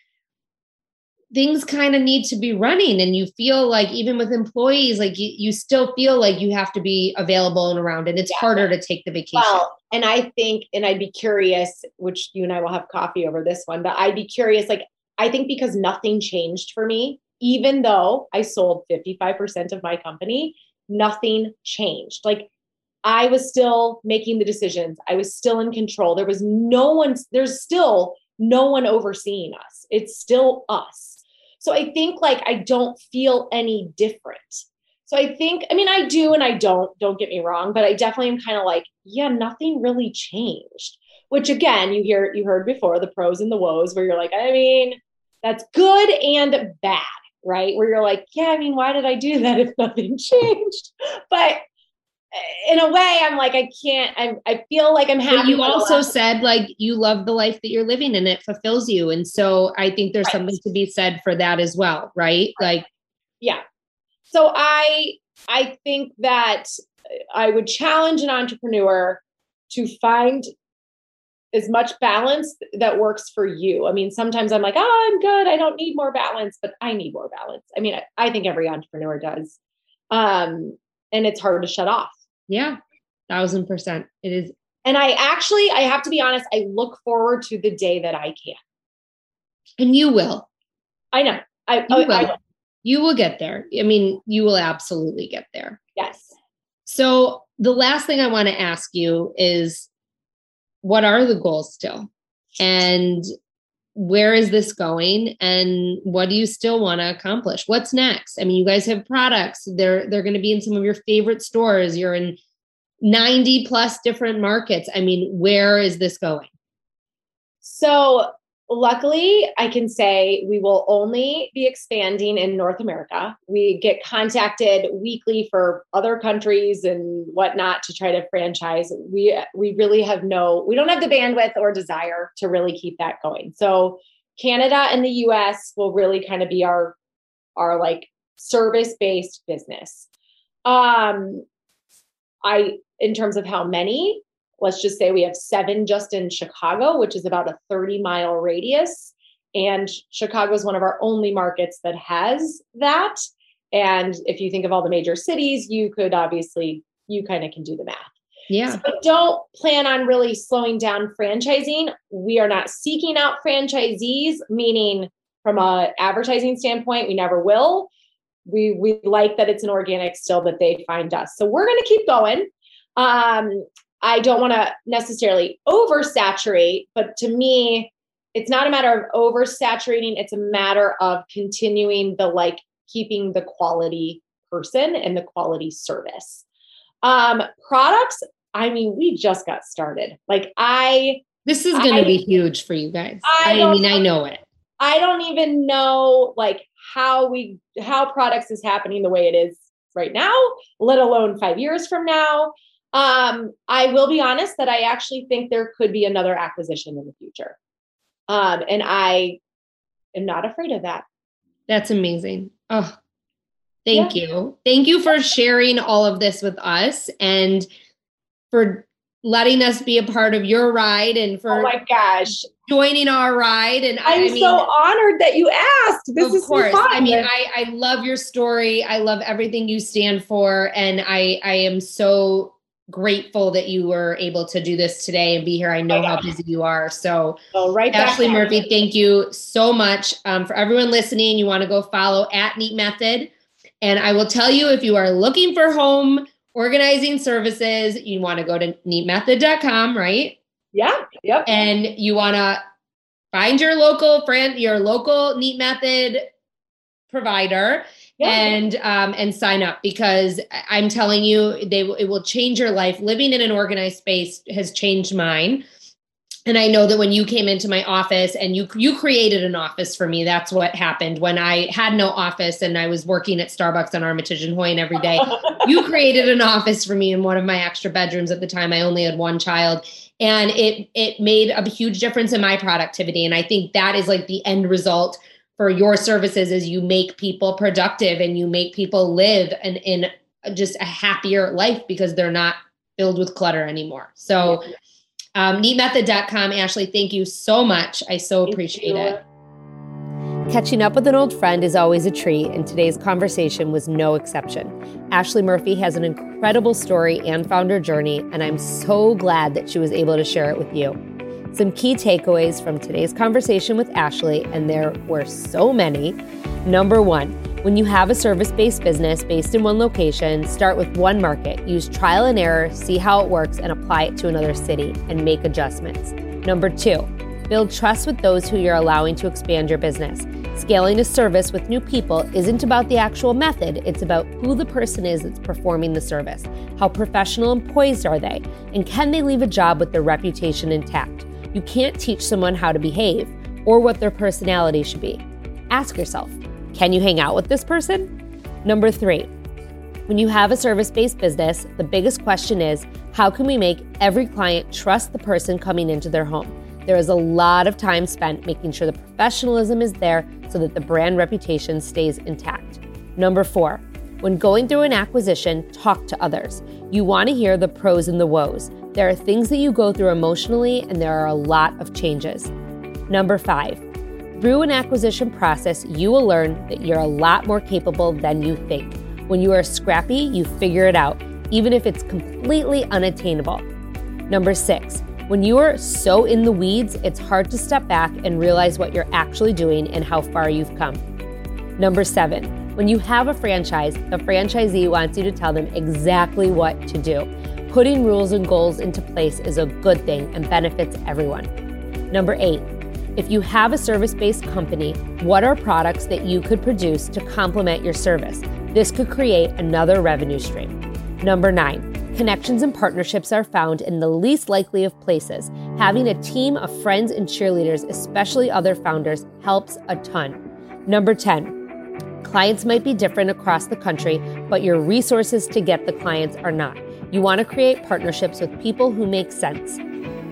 things kind of need to be running and you feel like even with employees like you, you still feel like you have to be available and around and it's yeah. harder to take the vacation well and i think and i'd be curious which you and i will have coffee over this one but i'd be curious like i think because nothing changed for me even though i sold 55% of my company nothing changed. Like i was still making the decisions. I was still in control. There was no one there's still no one overseeing us. It's still us. So I think like I don't feel any different. So I think, I mean, I do and I don't, don't get me wrong, but I definitely am kind of like, yeah, nothing really changed. Which again, you hear, you heard before the pros and the woes where you're like, I mean, that's good and bad, right? Where you're like, yeah, I mean, why did I do that if nothing changed? But eh, in a way i'm like i can't i, I feel like i'm happy but you also said like you love the life that you're living and it fulfills you and so i think there's right. something to be said for that as well right? right like yeah so i i think that i would challenge an entrepreneur to find as much balance that works for you. I mean, sometimes I'm like, oh, I'm good. I don't need more balance, but I need more balance. I mean, I, I think every entrepreneur does. Um, and it's hard to shut off. Yeah, thousand percent. It is. And I actually, I have to be honest, I look forward to the day that I can. And you will. I know. I, you will. I you will get there. I mean, you will absolutely get there. Yes. So the last thing I want to ask you is what are the goals still? And where is this going? And what do you still want to accomplish? What's next? I mean you guys have products. They're they're going to be in some of your favorite stores. You're in 90 plus different markets. I mean where is this going? So luckily i can say we will only be expanding in north america. We get contacted weekly for other countries and whatnot to try to franchise. We we really have no we don't have the bandwidth or desire to really keep that going. So canada and the us will really kind of be our our like service based business. Um i in terms of how many let's just say we have seven just in Chicago, which is about a 30 mile radius. And Chicago is one of our only markets that has that. And if you think of all the major cities, you could obviously, you kind of can do the math. Yeah. So don't plan on really slowing down franchising. We are not seeking out franchisees, meaning from a advertising standpoint, we never will. We we like that it's an organic still that they find us. So we're going to keep going. Um, I don't want to necessarily oversaturate, but to me, it's not a matter of oversaturating. It's a matter of continuing the like keeping the quality person and the quality service. Um, products, I mean, we just got started. Like I this is going to be huge for you guys. I, I mean, I know it. I don't even know like how we how products is happening the way it is right now, let alone 5 years from now. Um, I will be honest that I actually think there could be another acquisition in the future. Um, and I am not afraid of that. That's amazing. Oh, thank yeah. you. Thank you for sharing all of this with us and for letting us be a part of your ride and for oh my gosh joining our ride and i'm I mean, so honored that you asked this is course i mean I, I love your story i love everything you stand for and i i am so grateful that you were able to do this today and be here. I know how busy you are. So, oh, right Ashley Murphy, thank you so much. Um, for everyone listening, you want to go follow at Neat Method. And I will tell you if you are looking for home organizing services, you want to go to neatmethod.com, right? Yeah. Yep. And you want to find your local friend, your local Neat Method provider. And um, and sign up because I'm telling you, they it will change your life. Living in an organized space has changed mine. And I know that when you came into my office and you you created an office for me, that's what happened when I had no office and I was working at Starbucks on Armitage and Hoyne every day. you created an office for me in one of my extra bedrooms at the time. I only had one child and it it made a huge difference in my productivity and i think that is like the end result for your services is you make people productive and you make people live and in just a happier life because they're not filled with clutter anymore so um, neatmethod.com ashley thank you so much i so appreciate it Catching up with an old friend is always a treat, and today's conversation was no exception. Ashley Murphy has an incredible story and founder journey, and I'm so glad that she was able to share it with you. Some key takeaways from today's conversation with Ashley, and there were so many. Number one, when you have a service based business based in one location, start with one market. Use trial and error, see how it works, and apply it to another city and make adjustments. Number two, Build trust with those who you're allowing to expand your business. Scaling a service with new people isn't about the actual method, it's about who the person is that's performing the service. How professional and poised are they? And can they leave a job with their reputation intact? You can't teach someone how to behave or what their personality should be. Ask yourself can you hang out with this person? Number three, when you have a service based business, the biggest question is how can we make every client trust the person coming into their home? There is a lot of time spent making sure the professionalism is there so that the brand reputation stays intact. Number four, when going through an acquisition, talk to others. You want to hear the pros and the woes. There are things that you go through emotionally, and there are a lot of changes. Number five, through an acquisition process, you will learn that you're a lot more capable than you think. When you are scrappy, you figure it out, even if it's completely unattainable. Number six, when you are so in the weeds, it's hard to step back and realize what you're actually doing and how far you've come. Number seven, when you have a franchise, the franchisee wants you to tell them exactly what to do. Putting rules and goals into place is a good thing and benefits everyone. Number eight, if you have a service based company, what are products that you could produce to complement your service? This could create another revenue stream. Number nine, Connections and partnerships are found in the least likely of places. Having a team of friends and cheerleaders, especially other founders, helps a ton. Number 10, clients might be different across the country, but your resources to get the clients are not. You want to create partnerships with people who make sense.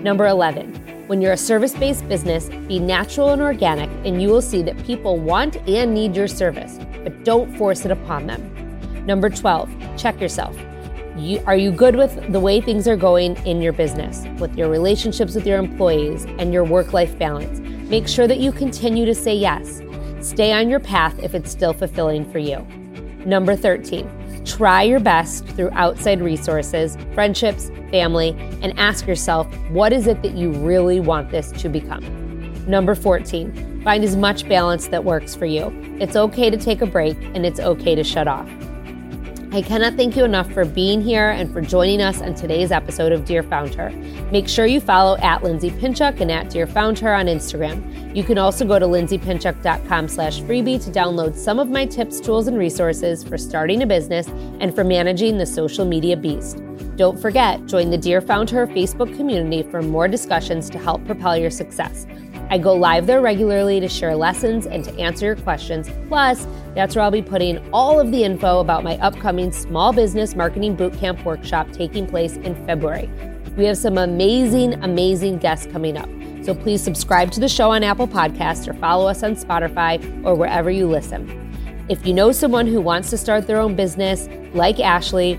Number 11, when you're a service based business, be natural and organic, and you will see that people want and need your service, but don't force it upon them. Number 12, check yourself. You, are you good with the way things are going in your business, with your relationships with your employees, and your work life balance? Make sure that you continue to say yes. Stay on your path if it's still fulfilling for you. Number 13, try your best through outside resources, friendships, family, and ask yourself what is it that you really want this to become? Number 14, find as much balance that works for you. It's okay to take a break and it's okay to shut off. I cannot thank you enough for being here and for joining us on today's episode of Dear Founder. Make sure you follow at Lindsay Pinchuk and at Dear Founder on Instagram. You can also go to lindsaypinchuk.com slash freebie to download some of my tips, tools, and resources for starting a business and for managing the social media beast. Don't forget, join the Dear Founder Facebook community for more discussions to help propel your success. I go live there regularly to share lessons and to answer your questions. Plus, that's where I'll be putting all of the info about my upcoming small business marketing bootcamp workshop taking place in February. We have some amazing, amazing guests coming up. So please subscribe to the show on Apple Podcasts or follow us on Spotify or wherever you listen. If you know someone who wants to start their own business, like Ashley,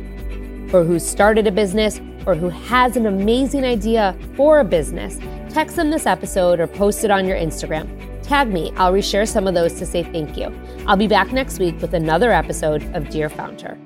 or who started a business, or who has an amazing idea for a business, text them this episode or post it on your Instagram. Tag me, I'll reshare some of those to say thank you. I'll be back next week with another episode of Dear Founder.